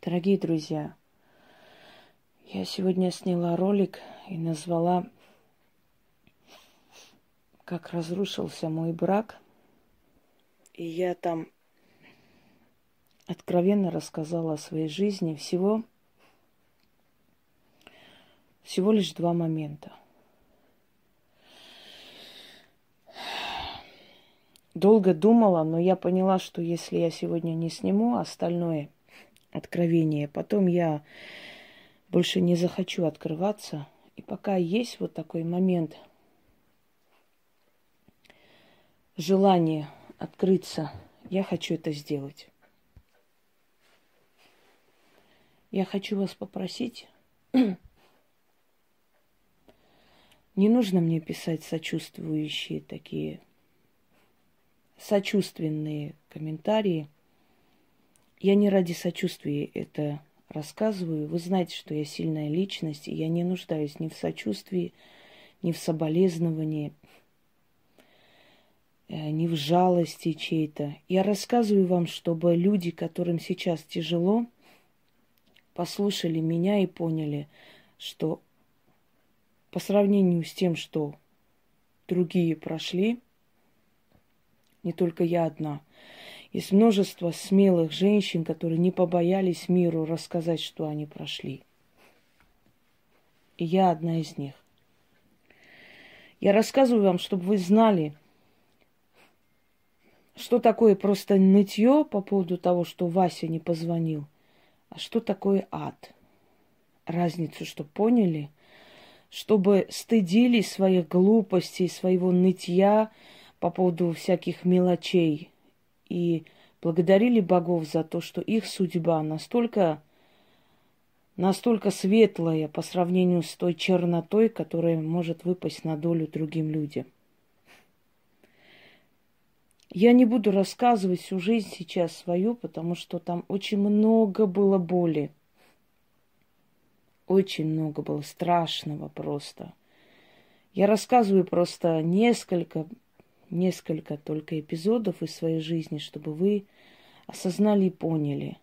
Дорогие друзья, я сегодня сняла ролик и назвала «Как разрушился мой брак». И я там откровенно рассказала о своей жизни всего, всего лишь два момента. Долго думала, но я поняла, что если я сегодня не сниму остальное – откровение. Потом я больше не захочу открываться. И пока есть вот такой момент желания открыться, я хочу это сделать. Я хочу вас попросить, не нужно мне писать сочувствующие такие, сочувственные комментарии – я не ради сочувствия это рассказываю. Вы знаете, что я сильная личность, и я не нуждаюсь ни в сочувствии, ни в соболезновании, э, ни в жалости чьей-то. Я рассказываю вам, чтобы люди, которым сейчас тяжело, послушали меня и поняли, что по сравнению с тем, что другие прошли, не только я одна – есть множество смелых женщин, которые не побоялись миру рассказать, что они прошли. И я одна из них. Я рассказываю вам, чтобы вы знали, что такое просто нытье по поводу того, что Вася не позвонил, а что такое ад. Разницу, чтобы поняли, чтобы стыдили своих глупостей, своего нытья по поводу всяких мелочей – и благодарили богов за то, что их судьба настолько, настолько светлая по сравнению с той чернотой, которая может выпасть на долю другим людям. Я не буду рассказывать всю жизнь сейчас свою, потому что там очень много было боли. Очень много было страшного просто. Я рассказываю просто несколько несколько только эпизодов из своей жизни, чтобы вы осознали и поняли,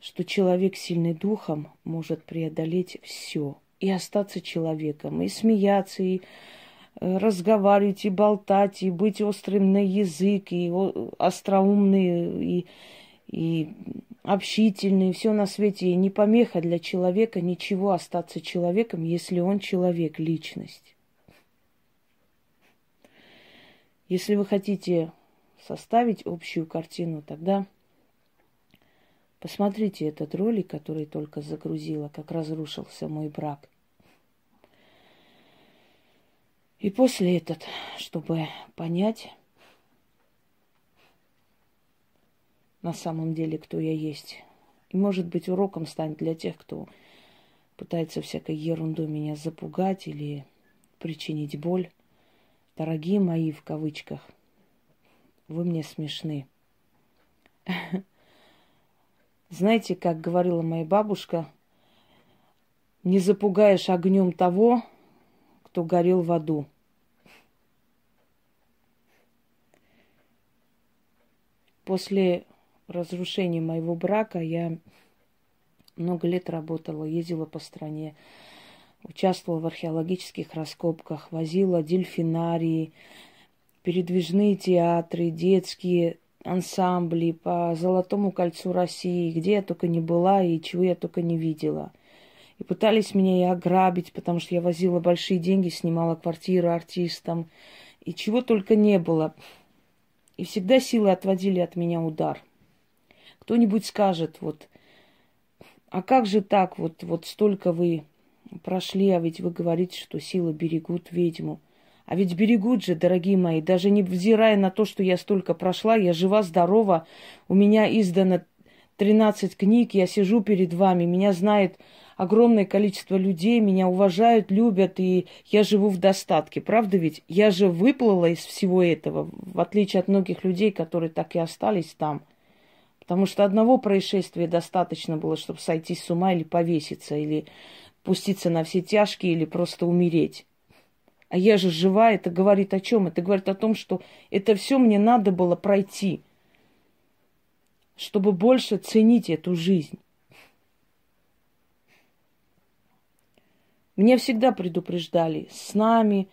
что человек сильный духом может преодолеть все и остаться человеком, и смеяться, и э, разговаривать, и болтать, и быть острым на язык, и остроумный, и, и общительный, все на свете, и не помеха для человека ничего остаться человеком, если он человек, личность. Если вы хотите составить общую картину, тогда посмотрите этот ролик, который только загрузила, как разрушился мой брак. И после этот, чтобы понять на самом деле, кто я есть. И может быть уроком станет для тех, кто пытается всякой ерундой меня запугать или причинить боль. Дорогие мои, в кавычках, вы мне смешны. Знаете, как говорила моя бабушка, не запугаешь огнем того, кто горел в аду. После разрушения моего брака я много лет работала, ездила по стране, участвовала в археологических раскопках, возила дельфинарии, передвижные театры, детские ансамбли по Золотому кольцу России, где я только не была и чего я только не видела. И пытались меня и ограбить, потому что я возила большие деньги, снимала квартиры артистам, и чего только не было. И всегда силы отводили от меня удар. Кто-нибудь скажет, вот, а как же так, вот, вот столько вы прошли, а ведь вы говорите, что силы берегут ведьму. А ведь берегут же, дорогие мои, даже не взирая на то, что я столько прошла, я жива, здорова, у меня издано 13 книг, я сижу перед вами, меня знает огромное количество людей, меня уважают, любят, и я живу в достатке. Правда ведь? Я же выплыла из всего этого, в отличие от многих людей, которые так и остались там. Потому что одного происшествия достаточно было, чтобы сойти с ума или повеситься, или пуститься на все тяжкие или просто умереть. А я же жива, это говорит о чем? Это говорит о том, что это все мне надо было пройти, чтобы больше ценить эту жизнь. Меня всегда предупреждали с нами,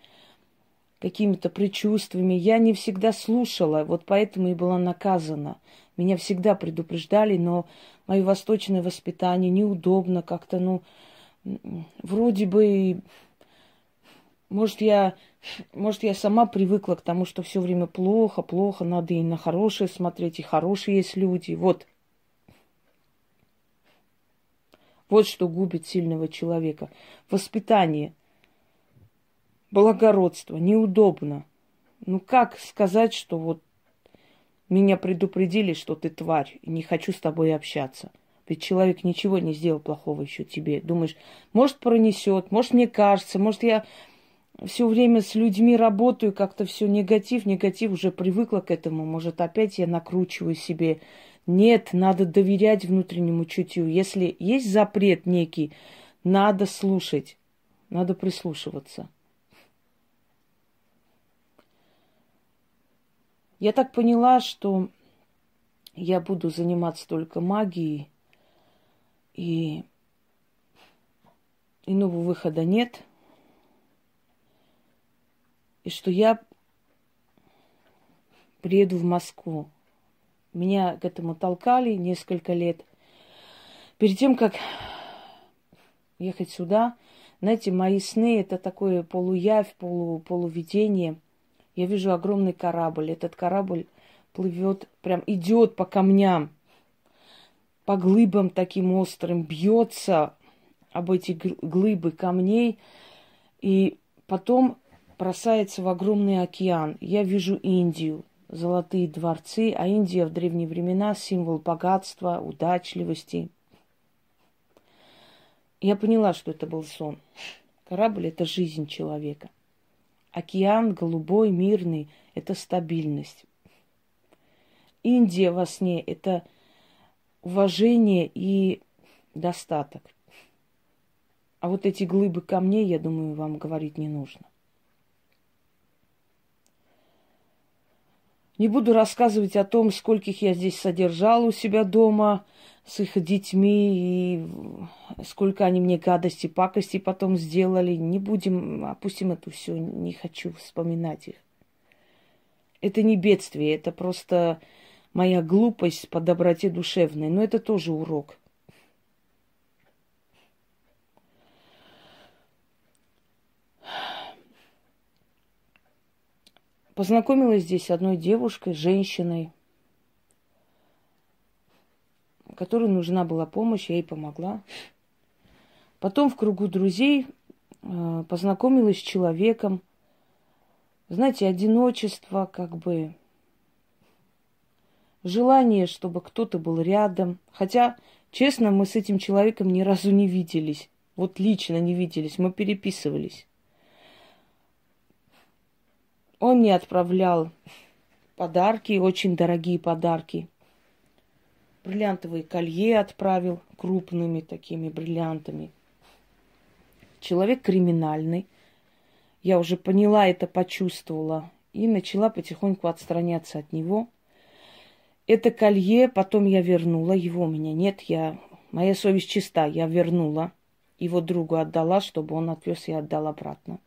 какими-то предчувствиями. Я не всегда слушала, вот поэтому и была наказана. Меня всегда предупреждали, но мое восточное воспитание неудобно как-то, ну, вроде бы, может, я, может, я сама привыкла к тому, что все время плохо, плохо, надо и на хорошее смотреть, и хорошие есть люди. Вот. Вот что губит сильного человека. Воспитание, благородство, неудобно. Ну как сказать, что вот меня предупредили, что ты тварь, и не хочу с тобой общаться. Ведь человек ничего не сделал плохого еще тебе. Думаешь, может, пронесет, может, мне кажется, может, я все время с людьми работаю, как-то все негатив, негатив, уже привыкла к этому. Может, опять я накручиваю себе нет, надо доверять внутреннему чутью. Если есть запрет некий, надо слушать, надо прислушиваться. Я так поняла, что я буду заниматься только магией, и иного выхода нет, и что я приеду в Москву. Меня к этому толкали несколько лет. Перед тем, как ехать сюда, знаете, мои сны это такое полуявь, полу, полувидение. Я вижу огромный корабль. Этот корабль плывет, прям идет по камням, по глыбам таким острым, бьется об эти глыбы камней и потом бросается в огромный океан. Я вижу Индию золотые дворцы, а Индия в древние времена символ богатства, удачливости. Я поняла, что это был сон. Корабль – это жизнь человека. Океан голубой, мирный – это стабильность. Индия во сне – это уважение и достаток. А вот эти глыбы камней, я думаю, вам говорить не нужно. Не буду рассказывать о том, скольких я здесь содержала у себя дома с их детьми, и сколько они мне гадости, пакости потом сделали. Не будем, опустим это все, не хочу вспоминать их. Это не бедствие, это просто моя глупость по доброте душевной, но это тоже урок. Познакомилась здесь одной девушкой, женщиной, которой нужна была помощь, я ей помогла. Потом в кругу друзей э, познакомилась с человеком. Знаете, одиночество, как бы желание, чтобы кто-то был рядом. Хотя, честно, мы с этим человеком ни разу не виделись. Вот лично не виделись, мы переписывались. Он мне отправлял подарки, очень дорогие подарки. Бриллиантовые колье отправил крупными такими бриллиантами. Человек криминальный. Я уже поняла это, почувствовала. И начала потихоньку отстраняться от него. Это колье потом я вернула. Его у меня нет. Я... Моя совесть чиста. Я вернула. Его другу отдала, чтобы он отвез и отдал обратно.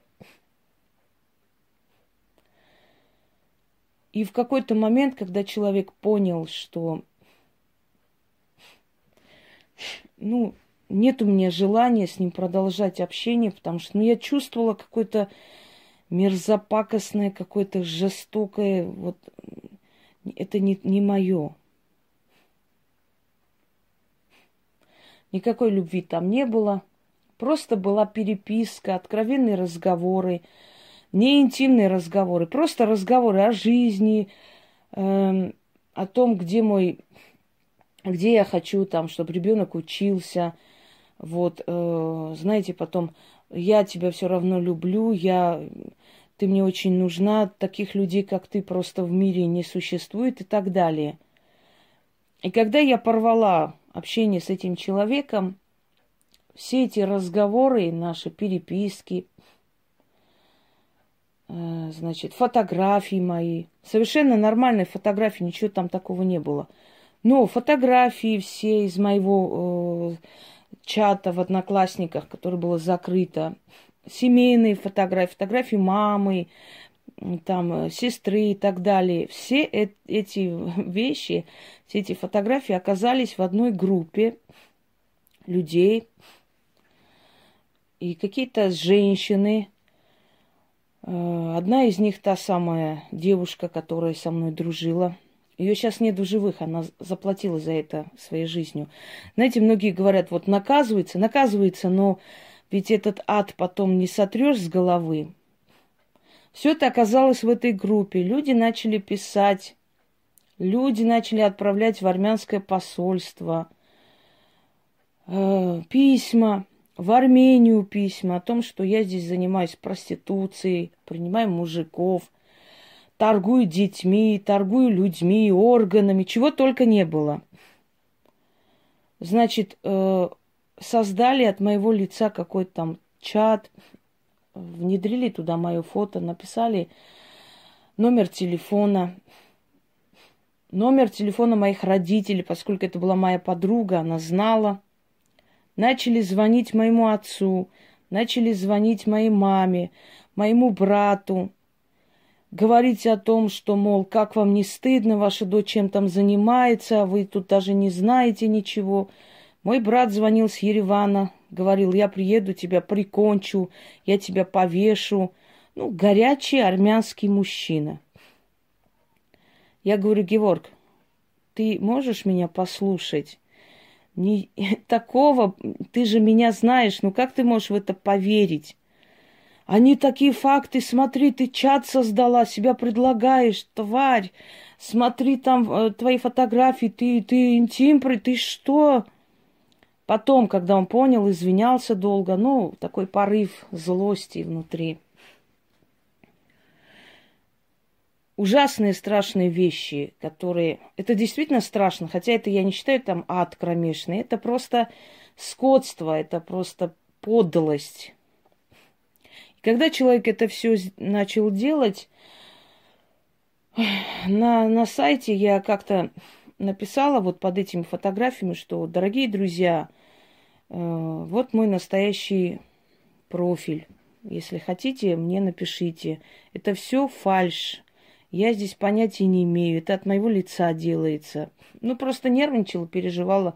И в какой-то момент, когда человек понял, что ну, нет у меня желания с ним продолжать общение, потому что ну, я чувствовала какое-то мерзопакостное, какое-то жестокое, вот это не, не мое. Никакой любви там не было. Просто была переписка, откровенные разговоры, не интимные разговоры, просто разговоры о жизни, э, о том, где мой, где я хочу там, чтобы ребенок учился. Вот, э, знаете, потом я тебя все равно люблю, я, ты мне очень нужна, таких людей, как ты, просто в мире не существует и так далее. И когда я порвала общение с этим человеком, все эти разговоры, наши переписки, Э, значит, фотографии мои. Совершенно нормальные фотографии, ничего там такого не было. Но фотографии все из моего э, чата в Одноклассниках, которое было закрыто, семейные фотографии, фотографии мамы, там, э, сестры и так далее. Все э- эти вещи, все эти фотографии оказались в одной группе людей. И какие-то женщины, э- одна из них та самая девушка, которая со мной дружила, ее сейчас нет в живых, она заплатила за это своей жизнью. Знаете, многие говорят, вот наказывается, наказывается, но ведь этот ад потом не сотрешь с головы. Все это оказалось в этой группе. Люди начали писать, люди начали отправлять в армянское посольство э, письма, в Армению письма о том, что я здесь занимаюсь проституцией, принимаю мужиков, торгую детьми, торгую людьми, органами, чего только не было. Значит, э, создали от моего лица какой-то там чат, внедрили туда мое фото, написали номер телефона, номер телефона моих родителей, поскольку это была моя подруга, она знала. Начали звонить моему отцу, начали звонить моей маме, моему брату, говорить о том, что, мол, как вам не стыдно, ваша дочь чем там занимается, а вы тут даже не знаете ничего. Мой брат звонил с Еревана, говорил, я приеду, тебя прикончу, я тебя повешу. Ну, горячий армянский мужчина. Я говорю, Георг, ты можешь меня послушать? Не, такого, ты же меня знаешь, ну как ты можешь в это поверить? Они такие факты, смотри, ты чат создала, себя предлагаешь, тварь. Смотри, там э, твои фотографии, ты, ты интим, ты что? Потом, когда он понял, извинялся долго, ну, такой порыв злости внутри. Ужасные, страшные вещи, которые... Это действительно страшно, хотя это я не считаю там ад кромешный. Это просто скотство, это просто подлость. Когда человек это все начал делать, на, на сайте я как-то написала вот под этими фотографиями, что, дорогие друзья, э, вот мой настоящий профиль. Если хотите, мне напишите. Это все фальш. Я здесь понятия не имею. Это от моего лица делается. Ну, просто нервничала, переживала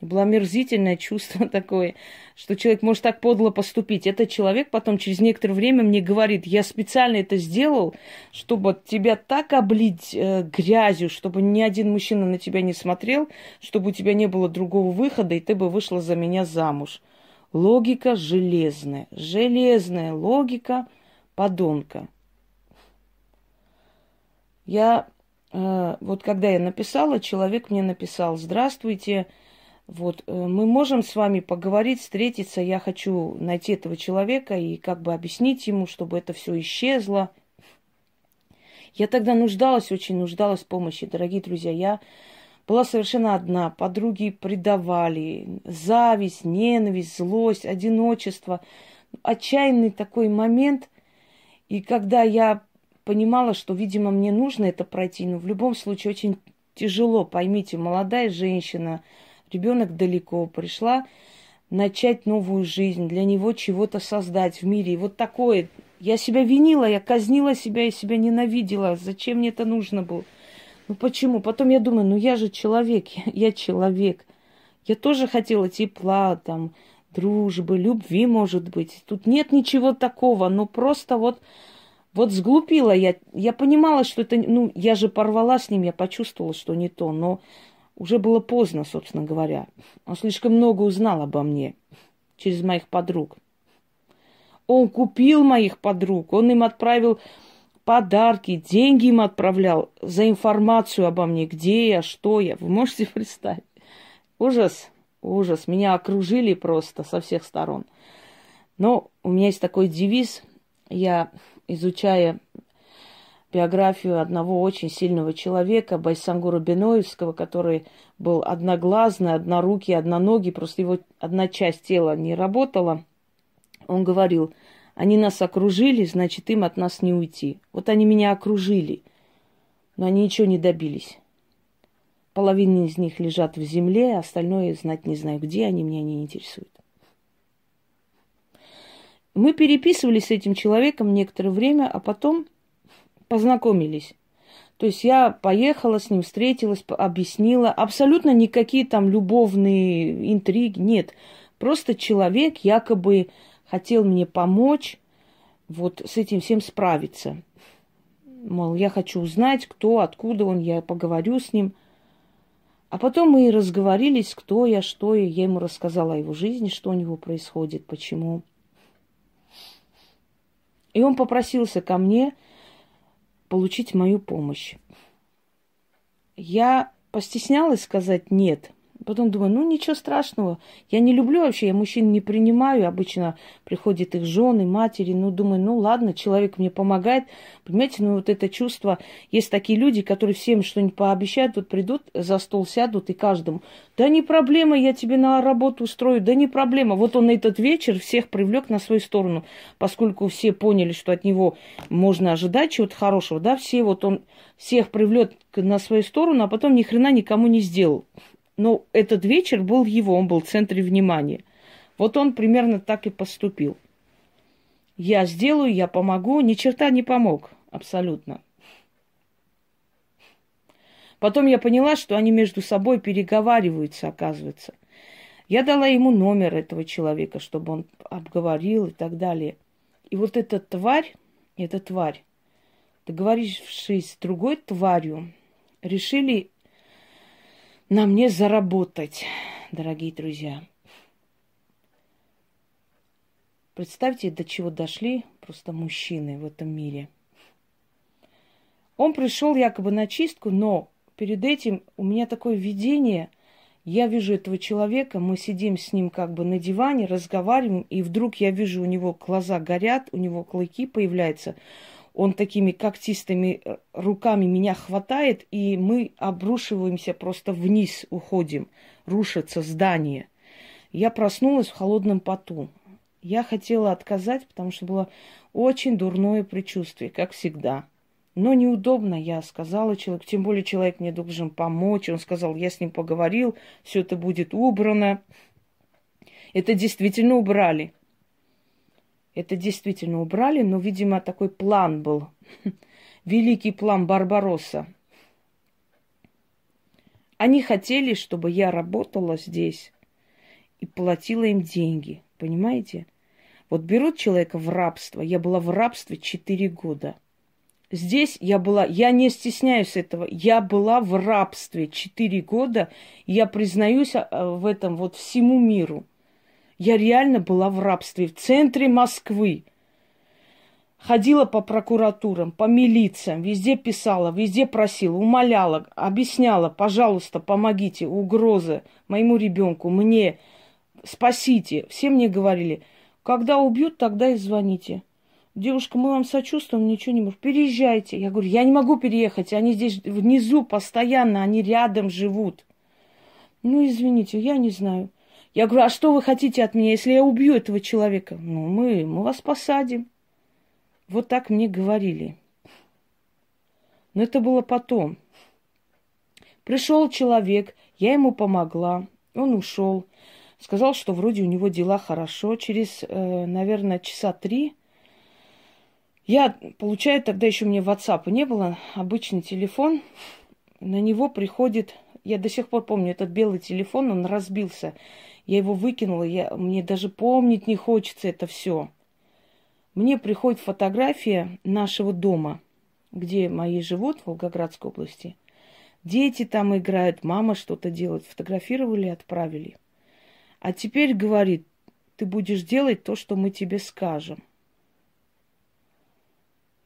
было омерзительное чувство такое, что человек может так подло поступить. Этот человек потом через некоторое время мне говорит, я специально это сделал, чтобы тебя так облить э, грязью, чтобы ни один мужчина на тебя не смотрел, чтобы у тебя не было другого выхода, и ты бы вышла за меня замуж. Логика железная, железная логика подонка. Я, э, вот когда я написала, человек мне написал, здравствуйте, вот, э, мы можем с вами поговорить, встретиться. Я хочу найти этого человека и как бы объяснить ему, чтобы это все исчезло. Я тогда нуждалась, очень нуждалась в помощи, дорогие друзья. Я была совершенно одна. Подруги предавали. Зависть, ненависть, злость, одиночество. Отчаянный такой момент. И когда я понимала, что, видимо, мне нужно это пройти, но в любом случае очень тяжело, поймите, молодая женщина – ребенок далеко, пришла начать новую жизнь, для него чего-то создать в мире. И вот такое. Я себя винила, я казнила себя, я себя ненавидела. Зачем мне это нужно было? Ну почему? Потом я думаю, ну я же человек, я, я человек. Я тоже хотела тепла, там, дружбы, любви, может быть. Тут нет ничего такого, но просто вот, вот сглупила я. Я понимала, что это, ну, я же порвала с ним, я почувствовала, что не то, но уже было поздно, собственно говоря. Он слишком много узнал обо мне через моих подруг. Он купил моих подруг, он им отправил подарки, деньги им отправлял за информацию обо мне, где я, что я. Вы можете представить? Ужас, ужас. Меня окружили просто со всех сторон. Но у меня есть такой девиз. Я, изучая биографию одного очень сильного человека, Байсангура Беноевского, который был одноглазный, однорукий, одноногий, просто его одна часть тела не работала. Он говорил, они нас окружили, значит, им от нас не уйти. Вот они меня окружили, но они ничего не добились. Половина из них лежат в земле, остальное знать не знаю, где они, меня не интересуют. Мы переписывались с этим человеком некоторое время, а потом познакомились. То есть я поехала с ним, встретилась, объяснила. Абсолютно никакие там любовные интриги, нет. Просто человек якобы хотел мне помочь вот с этим всем справиться. Мол, я хочу узнать, кто, откуда он, я поговорю с ним. А потом мы и разговорились, кто я, что я. Я ему рассказала о его жизни, что у него происходит, почему. И он попросился ко мне получить мою помощь. Я постеснялась сказать нет – Потом думаю, ну ничего страшного. Я не люблю вообще, я мужчин не принимаю. Обычно приходят их жены, матери. Ну, думаю, ну ладно, человек мне помогает. Понимаете, ну вот это чувство. Есть такие люди, которые всем что-нибудь пообещают, вот придут за стол, сядут и каждому. Да не проблема, я тебе на работу устрою. Да не проблема. Вот он этот вечер всех привлек на свою сторону, поскольку все поняли, что от него можно ожидать чего-то хорошего. Да, все вот он всех привлек на свою сторону, а потом ни хрена никому не сделал. Но этот вечер был его, он был в центре внимания. Вот он примерно так и поступил. Я сделаю, я помогу. Ни черта не помог. Абсолютно. Потом я поняла, что они между собой переговариваются, оказывается. Я дала ему номер этого человека, чтобы он обговорил и так далее. И вот эта тварь, эта тварь, договорившись с другой тварью, решили на мне заработать, дорогие друзья. Представьте, до чего дошли просто мужчины в этом мире. Он пришел якобы на чистку, но перед этим у меня такое видение. Я вижу этого человека, мы сидим с ним как бы на диване, разговариваем, и вдруг я вижу, у него глаза горят, у него клыки появляются он такими когтистыми э, руками меня хватает, и мы обрушиваемся просто вниз, уходим. Рушится здание. Я проснулась в холодном поту. Я хотела отказать, потому что было очень дурное предчувствие, как всегда. Но неудобно, я сказала человеку, тем более человек мне должен помочь. Он сказал, я с ним поговорил, все это будет убрано. Это действительно убрали. Это действительно убрали, но, видимо, такой план был. Великий план Барбаросса. Они хотели, чтобы я работала здесь и платила им деньги. Понимаете? Вот берут человека в рабство. Я была в рабстве 4 года. Здесь я была, я не стесняюсь этого, я была в рабстве 4 года, и я признаюсь а, в этом вот всему миру. Я реально была в рабстве в центре Москвы. Ходила по прокуратурам, по милициям, везде писала, везде просила, умоляла, объясняла, пожалуйста, помогите, угрозы моему ребенку, мне, спасите. Все мне говорили, когда убьют, тогда и звоните. Девушка, мы вам сочувствуем, ничего не можем. Переезжайте. Я говорю, я не могу переехать, они здесь внизу постоянно, они рядом живут. Ну, извините, я не знаю. Я говорю, а что вы хотите от меня, если я убью этого человека? Ну, мы, мы вас посадим. Вот так мне говорили. Но это было потом. Пришел человек, я ему помогла, он ушел. Сказал, что вроде у него дела хорошо. Через, э, наверное, часа три я получаю, тогда еще меня WhatsApp не было, обычный телефон. На него приходит, я до сих пор помню, этот белый телефон, он разбился. Я его выкинула, я, мне даже помнить не хочется это все. Мне приходит фотография нашего дома, где мои живут, в Волгоградской области. Дети там играют, мама что-то делает. Фотографировали, отправили. А теперь говорит, ты будешь делать то, что мы тебе скажем.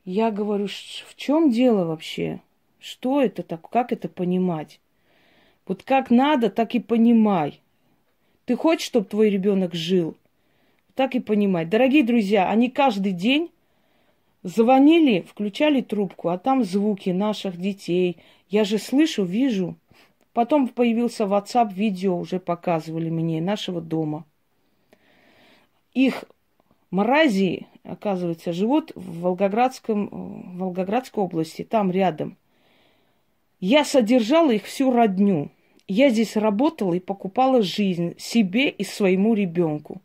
Я говорю, в чем дело вообще? Что это так? Как это понимать? Вот как надо, так и понимай. Ты хочешь, чтобы твой ребенок жил? Так и понимать. Дорогие друзья, они каждый день звонили, включали трубку, а там звуки наших детей. Я же слышу, вижу. Потом появился WhatsApp, видео уже показывали мне нашего дома. Их мрази, оказывается, живут в Волгоградском, в Волгоградской области, там рядом. Я содержала их всю родню. Я здесь работала и покупала жизнь себе и своему ребенку.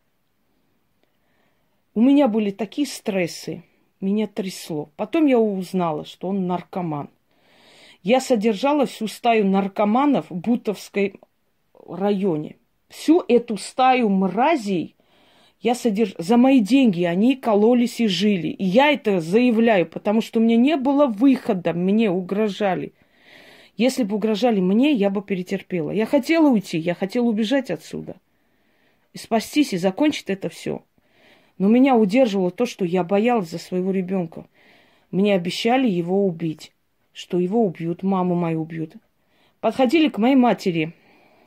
У меня были такие стрессы, меня трясло. Потом я узнала, что он наркоман. Я содержала всю стаю наркоманов в Бутовской районе. Всю эту стаю мразей я содерж... За мои деньги они кололись и жили. И я это заявляю, потому что у меня не было выхода, мне угрожали. Если бы угрожали мне, я бы перетерпела. Я хотела уйти, я хотела убежать отсюда. И спастись, и закончить это все. Но меня удерживало то, что я боялась за своего ребенка. Мне обещали его убить, что его убьют, маму мою убьют. Подходили к моей матери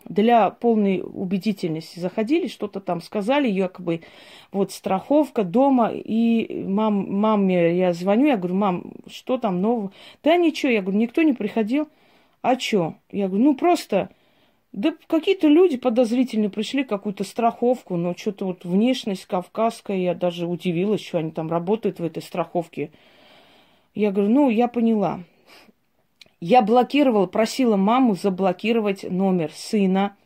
для полной убедительности. Заходили, что-то там сказали, якобы вот страховка дома. И мам, маме я звоню, я говорю, мам, что там нового? Да ничего, я говорю, никто не приходил. А что? Я говорю, ну просто да какие-то люди подозрительные пришли, какую-то страховку, но что-то вот внешность кавказская, я даже удивилась, что они там работают в этой страховке. Я говорю, ну, я поняла. Я блокировала, просила маму заблокировать номер сына,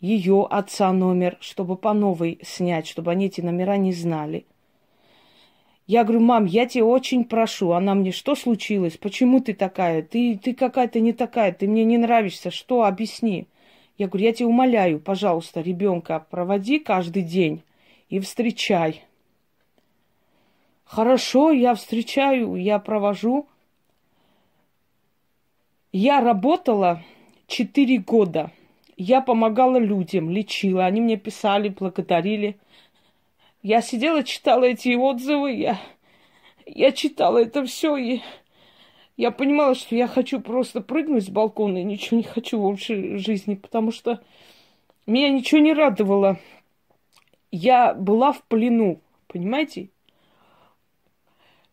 ее отца номер, чтобы по новой снять, чтобы они эти номера не знали. Я говорю, мам, я тебя очень прошу. Она мне, что случилось? Почему ты такая? Ты, ты какая-то не такая, ты мне не нравишься. Что? Объясни. Я говорю, я тебя умоляю, пожалуйста, ребенка проводи каждый день и встречай. Хорошо, я встречаю, я провожу. Я работала четыре года. Я помогала людям, лечила. Они мне писали, благодарили. Я сидела, читала эти отзывы, я, я читала это все и я понимала, что я хочу просто прыгнуть с балкона и ничего не хочу больше жизни, потому что меня ничего не радовало. Я была в плену, понимаете?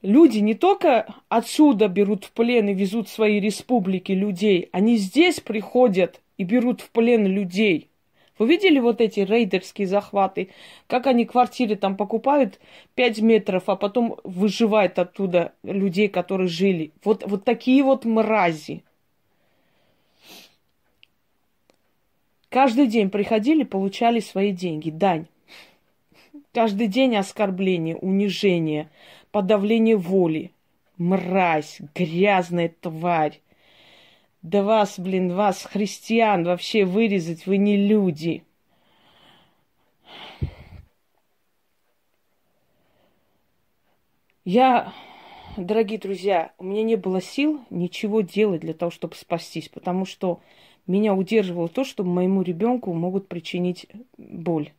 Люди не только отсюда берут в плен и везут в свои республики людей, они здесь приходят и берут в плен людей. Вы видели вот эти рейдерские захваты? Как они квартиры там покупают 5 метров, а потом выживают оттуда людей, которые жили. Вот, вот такие вот мрази. Каждый день приходили, получали свои деньги, дань. Каждый день оскорбление, унижение, подавление воли. Мразь, грязная тварь. Да вас, блин, вас, христиан, вообще вырезать, вы не люди. Я, дорогие друзья, у меня не было сил ничего делать для того, чтобы спастись, потому что меня удерживало то, что моему ребенку могут причинить боль.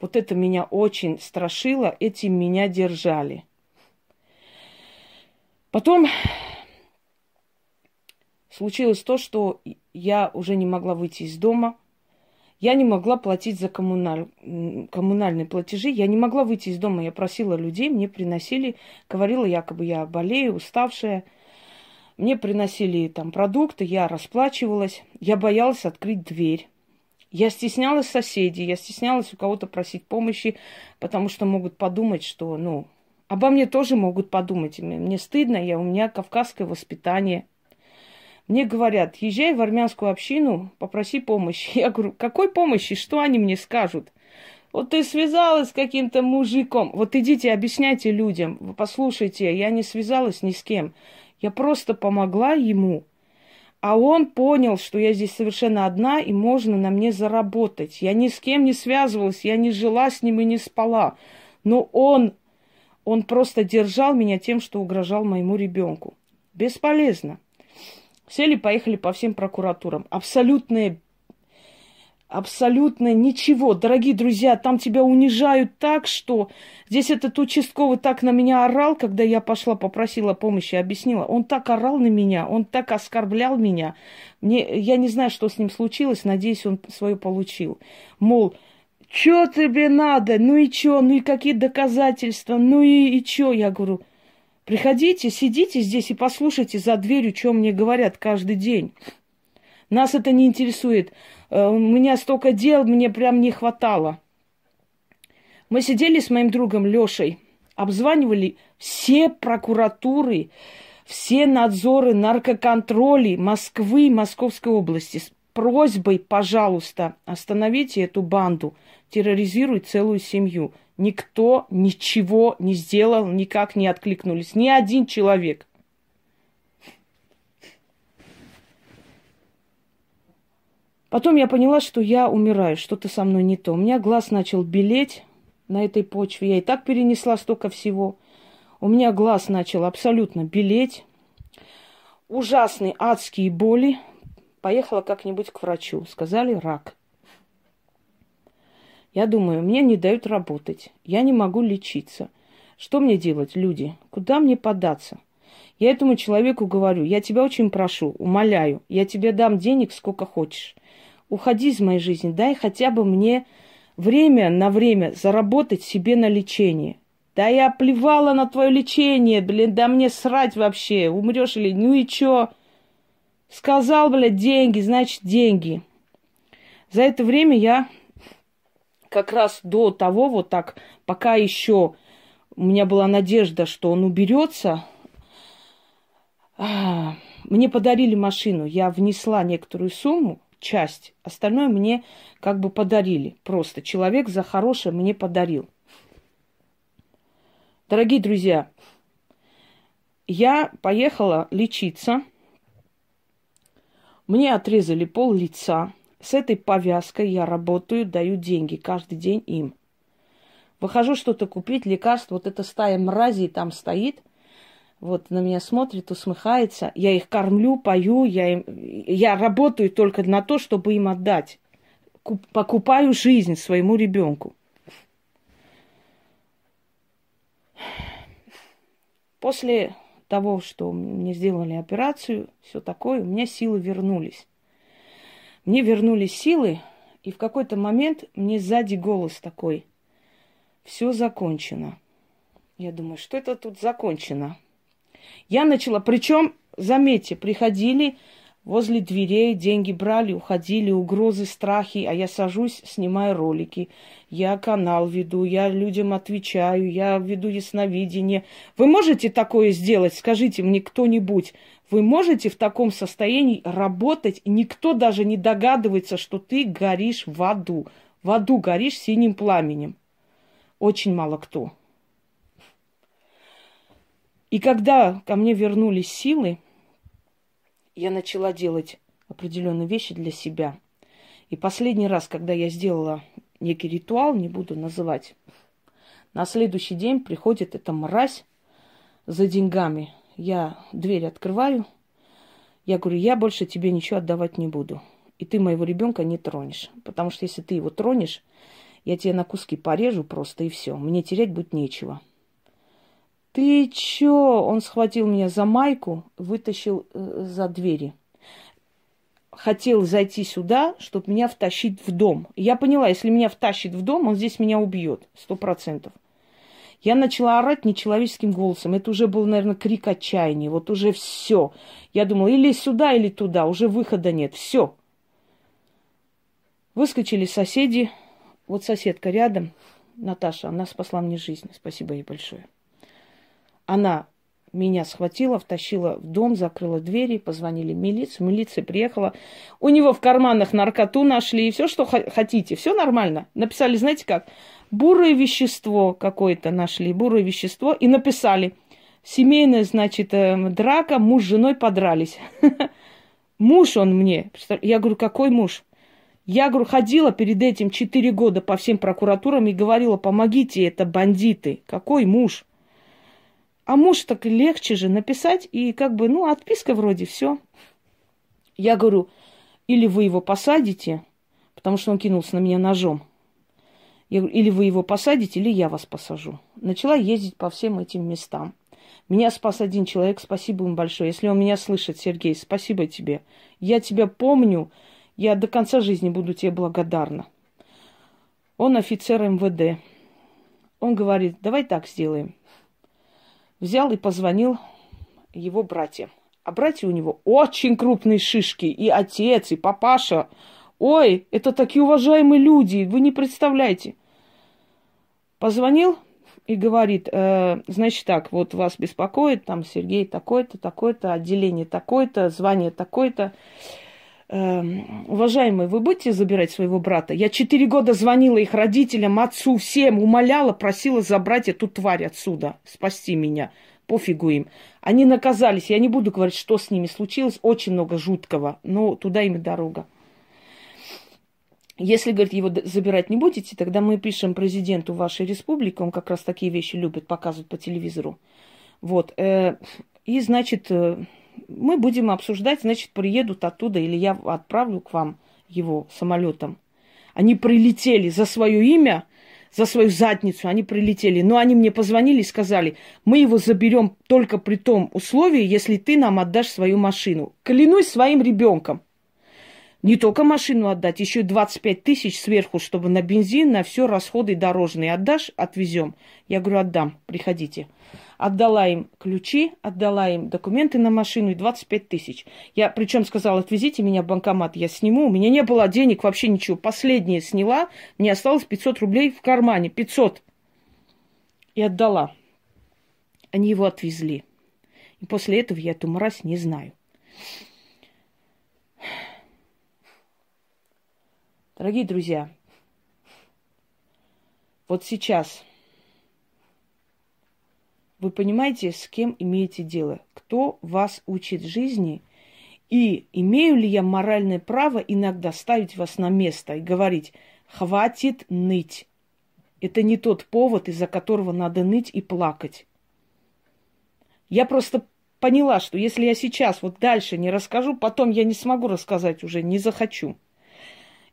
Вот это меня очень страшило, этим меня держали. Потом случилось то, что я уже не могла выйти из дома. Я не могла платить за коммуналь... коммунальные платежи. Я не могла выйти из дома. Я просила людей, мне приносили, говорила, якобы я болею, уставшая. Мне приносили там продукты, я расплачивалась. Я боялась открыть дверь. Я стеснялась соседей, я стеснялась у кого-то просить помощи, потому что могут подумать, что, ну, обо мне тоже могут подумать. Мне стыдно, я, у меня кавказское воспитание. Мне говорят, езжай в армянскую общину, попроси помощи. Я говорю, какой помощи? Что они мне скажут? Вот ты связалась с каким-то мужиком. Вот идите, объясняйте людям. Вы послушайте, я не связалась ни с кем. Я просто помогла ему. А он понял, что я здесь совершенно одна, и можно на мне заработать. Я ни с кем не связывалась, я не жила с ним и не спала. Но он, он просто держал меня тем, что угрожал моему ребенку. Бесполезно. Сели, поехали по всем прокуратурам. Абсолютное, абсолютно ничего. Дорогие друзья, там тебя унижают так, что здесь этот участковый так на меня орал, когда я пошла, попросила помощи, объяснила. Он так орал на меня, он так оскорблял меня. Мне, я не знаю, что с ним случилось, надеюсь, он свое получил. Мол, что тебе надо? Ну и что? Ну и какие доказательства? Ну и, и что? Я говорю, Приходите, сидите здесь и послушайте за дверью, что мне говорят каждый день. Нас это не интересует. Э, у меня столько дел, мне прям не хватало. Мы сидели с моим другом Лешей, обзванивали все прокуратуры, все надзоры, наркоконтроли Москвы, Московской области с просьбой, пожалуйста, остановите эту банду, терроризирует целую семью. Никто ничего не сделал, никак не откликнулись. Ни один человек. Потом я поняла, что я умираю, что-то со мной не то. У меня глаз начал белеть на этой почве. Я и так перенесла столько всего. У меня глаз начал абсолютно белеть. Ужасные адские боли. Поехала как-нибудь к врачу. Сказали рак. Я думаю, мне не дают работать. Я не могу лечиться. Что мне делать, люди? Куда мне податься? Я этому человеку говорю, я тебя очень прошу, умоляю, я тебе дам денег сколько хочешь уходи из моей жизни, дай хотя бы мне время на время заработать себе на лечение. Да я плевала на твое лечение, блин, да мне срать вообще, умрешь или... Ну и чё? Сказал, блядь, деньги, значит, деньги. За это время я как раз до того, вот так, пока еще у меня была надежда, что он уберется, а, мне подарили машину. Я внесла некоторую сумму, часть. Остальное мне как бы подарили. Просто человек за хорошее мне подарил. Дорогие друзья, я поехала лечиться. Мне отрезали пол лица. С этой повязкой я работаю, даю деньги каждый день им. Выхожу что-то купить, лекарство. Вот эта стая мразей там стоит – вот на меня смотрит, усмехается. Я их кормлю, пою, я, им, я работаю только на то, чтобы им отдать. Куп, покупаю жизнь своему ребенку. После того, что мне сделали операцию, все такое, у меня силы вернулись. Мне вернулись силы, и в какой-то момент мне сзади голос такой. Все закончено. Я думаю, что это тут закончено? Я начала, причем, заметьте, приходили возле дверей, деньги брали, уходили, угрозы, страхи, а я сажусь, снимаю ролики, я канал веду, я людям отвечаю, я веду ясновидение. Вы можете такое сделать? Скажите мне кто-нибудь. Вы можете в таком состоянии работать, никто даже не догадывается, что ты горишь в аду. В аду горишь синим пламенем. Очень мало кто. И когда ко мне вернулись силы, я начала делать определенные вещи для себя. И последний раз, когда я сделала некий ритуал, не буду называть, на следующий день приходит эта мразь за деньгами. Я дверь открываю, я говорю, я больше тебе ничего отдавать не буду. И ты моего ребенка не тронешь. Потому что если ты его тронешь, я тебе на куски порежу просто и все. Мне терять будет нечего. Ты чё? Он схватил меня за майку, вытащил э, за двери. Хотел зайти сюда, чтобы меня втащить в дом. Я поняла, если меня втащит в дом, он здесь меня убьет, сто процентов. Я начала орать нечеловеческим голосом. Это уже был, наверное, крик отчаяния. Вот уже все. Я думала, или сюда, или туда. Уже выхода нет. Все. Выскочили соседи. Вот соседка рядом, Наташа, она спасла мне жизнь. Спасибо ей большое. Она меня схватила, втащила в дом, закрыла двери, позвонили милицию, милиция приехала. У него в карманах наркоту нашли, и все, что хотите, все нормально. Написали, знаете как, бурое вещество какое-то нашли, бурое вещество, и написали, семейная, значит, эм, драка, муж с женой подрались. Муж он мне. Я говорю, какой муж? Я, говорю, ходила перед этим четыре года по всем прокуратурам и говорила, помогите, это бандиты. Какой муж? А муж так легче же написать, и как бы, ну, отписка вроде, все. Я говорю, или вы его посадите, потому что он кинулся на меня ножом. Я говорю, или вы его посадите, или я вас посажу. Начала ездить по всем этим местам. Меня спас один человек, спасибо ему большое. Если он меня слышит, Сергей, спасибо тебе. Я тебя помню, я до конца жизни буду тебе благодарна. Он офицер МВД. Он говорит, давай так сделаем взял и позвонил его братьям. А братья у него очень крупные шишки, и отец, и папаша. Ой, это такие уважаемые люди, вы не представляете. Позвонил, и говорит, э, значит так, вот вас беспокоит там Сергей такой-то, такой-то, отделение такое-то, звание такое-то. Э, уважаемый, вы будете забирать своего брата? Я четыре года звонила их родителям, отцу, всем, умоляла, просила забрать эту тварь отсюда, спасти меня. Пофигу им. Они наказались. Я не буду говорить, что с ними случилось. Очень много жуткого. Но туда им и дорога. Если, говорит, его забирать не будете, тогда мы пишем президенту вашей республики, он как раз такие вещи любит показывать по телевизору. Вот. Э, и, значит, э, мы будем обсуждать, значит, приедут оттуда, или я отправлю к вам его самолетом. Они прилетели за свое имя, за свою задницу, они прилетели. Но они мне позвонили и сказали, мы его заберем только при том условии, если ты нам отдашь свою машину. Клянусь своим ребенком не только машину отдать, еще и 25 тысяч сверху, чтобы на бензин, на все расходы дорожные отдашь, отвезем. Я говорю, отдам, приходите. Отдала им ключи, отдала им документы на машину и 25 тысяч. Я причем сказала, отвезите меня в банкомат, я сниму. У меня не было денег, вообще ничего. Последнее сняла, мне осталось 500 рублей в кармане, 500. И отдала. Они его отвезли. И после этого я эту мразь не знаю. Дорогие друзья, вот сейчас вы понимаете, с кем имеете дело, кто вас учит жизни, и имею ли я моральное право иногда ставить вас на место и говорить, хватит ныть. Это не тот повод, из-за которого надо ныть и плакать. Я просто поняла, что если я сейчас вот дальше не расскажу, потом я не смогу рассказать уже, не захочу.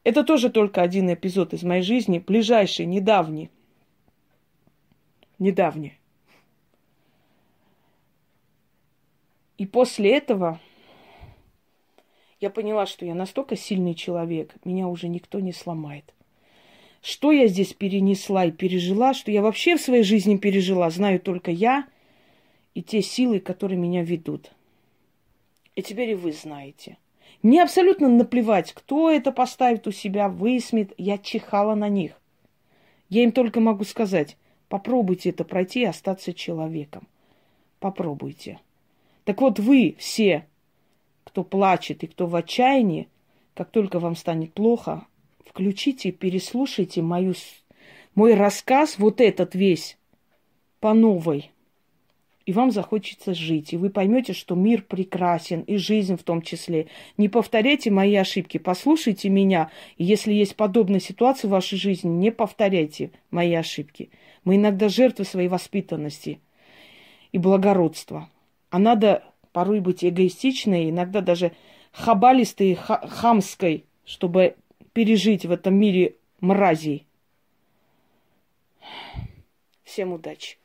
Это тоже только один эпизод из моей жизни, ближайший, недавний. Недавний. И после этого я поняла, что я настолько сильный человек, меня уже никто не сломает. Что я здесь перенесла и пережила, что я вообще в своей жизни пережила, знаю только я и те силы, которые меня ведут. И теперь и вы знаете – мне абсолютно наплевать, кто это поставит у себя, высмеет. Я чихала на них. Я им только могу сказать, попробуйте это пройти и остаться человеком. Попробуйте. Так вот вы все, кто плачет и кто в отчаянии, как только вам станет плохо, включите, переслушайте мою, мой рассказ, вот этот весь, по новой и вам захочется жить, и вы поймете, что мир прекрасен, и жизнь в том числе. Не повторяйте мои ошибки, послушайте меня, и если есть подобная ситуация в вашей жизни, не повторяйте мои ошибки. Мы иногда жертвы своей воспитанности и благородства. А надо порой быть эгоистичной, иногда даже хабалистой, хамской, чтобы пережить в этом мире мразей. Всем удачи!